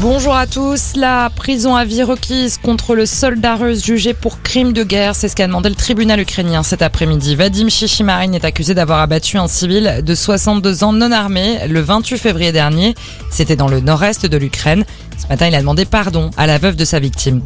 Bonjour à tous. La prison à vie requise contre le soldat russe jugé pour crime de guerre, c'est ce qu'a demandé le tribunal ukrainien cet après-midi. Vadim Shishimarin est accusé d'avoir abattu un civil de 62 ans non armé le 28 février dernier. C'était dans le nord-est de l'Ukraine. Ce matin, il a demandé pardon à la veuve de sa victime.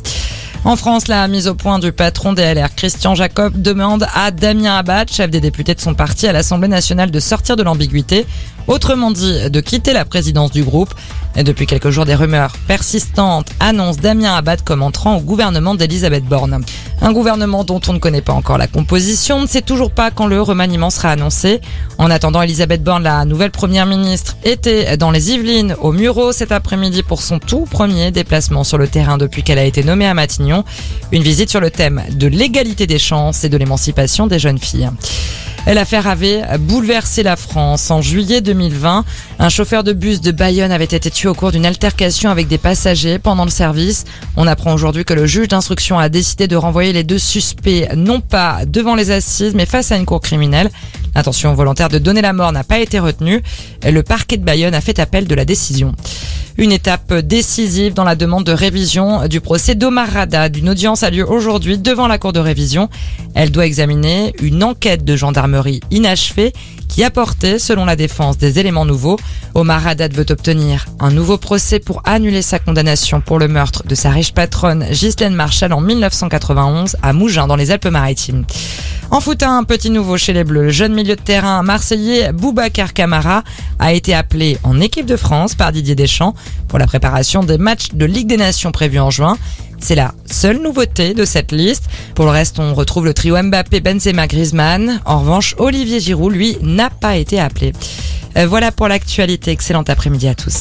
En France, la mise au point du patron des LR, Christian Jacob, demande à Damien Abad, chef des députés de son parti à l'Assemblée nationale, de sortir de l'ambiguïté. Autrement dit, de quitter la présidence du groupe. Et depuis quelques jours, des rumeurs persistantes annoncent Damien Abad comme entrant au gouvernement d'Elisabeth Borne. Un gouvernement dont on ne connaît pas encore la composition, on ne sait toujours pas quand le remaniement sera annoncé. En attendant, Elisabeth Borne, la nouvelle première ministre, était dans les Yvelines, au Muro cet après-midi pour son tout premier déplacement sur le terrain depuis qu'elle a été nommée à Matignon. Une visite sur le thème de l'égalité des chances et de l'émancipation des jeunes filles. L'affaire avait bouleversé la France. En juillet 2020, un chauffeur de bus de Bayonne avait été tué au cours d'une altercation avec des passagers pendant le service. On apprend aujourd'hui que le juge d'instruction a décidé de renvoyer les deux suspects non pas devant les assises mais face à une cour criminelle. L'intention volontaire de donner la mort n'a pas été retenue. Le parquet de Bayonne a fait appel de la décision. Une étape décisive dans la demande de révision du procès d'Omar Rada. Une audience a lieu aujourd'hui devant la cour de révision. Elle doit examiner une enquête de gendarmerie inachevée qui apportait, selon la défense, des éléments nouveaux. Omar Haddad veut obtenir un nouveau procès pour annuler sa condamnation pour le meurtre de sa riche patronne Ghislaine Marshall en 1991 à Mougins dans les Alpes-Maritimes. En foot, un petit nouveau chez les Bleus. Le jeune milieu de terrain marseillais Boubacar Camara a été appelé en équipe de France par Didier Deschamps pour la préparation des matchs de Ligue des Nations prévus en juin. C'est la seule nouveauté de cette liste. Pour le reste, on retrouve le trio Mbappé, Benzema, Griezmann. En revanche, Olivier Giroud, lui, n'a pas été appelé. Euh, voilà pour l'actualité. Excellent après-midi à tous.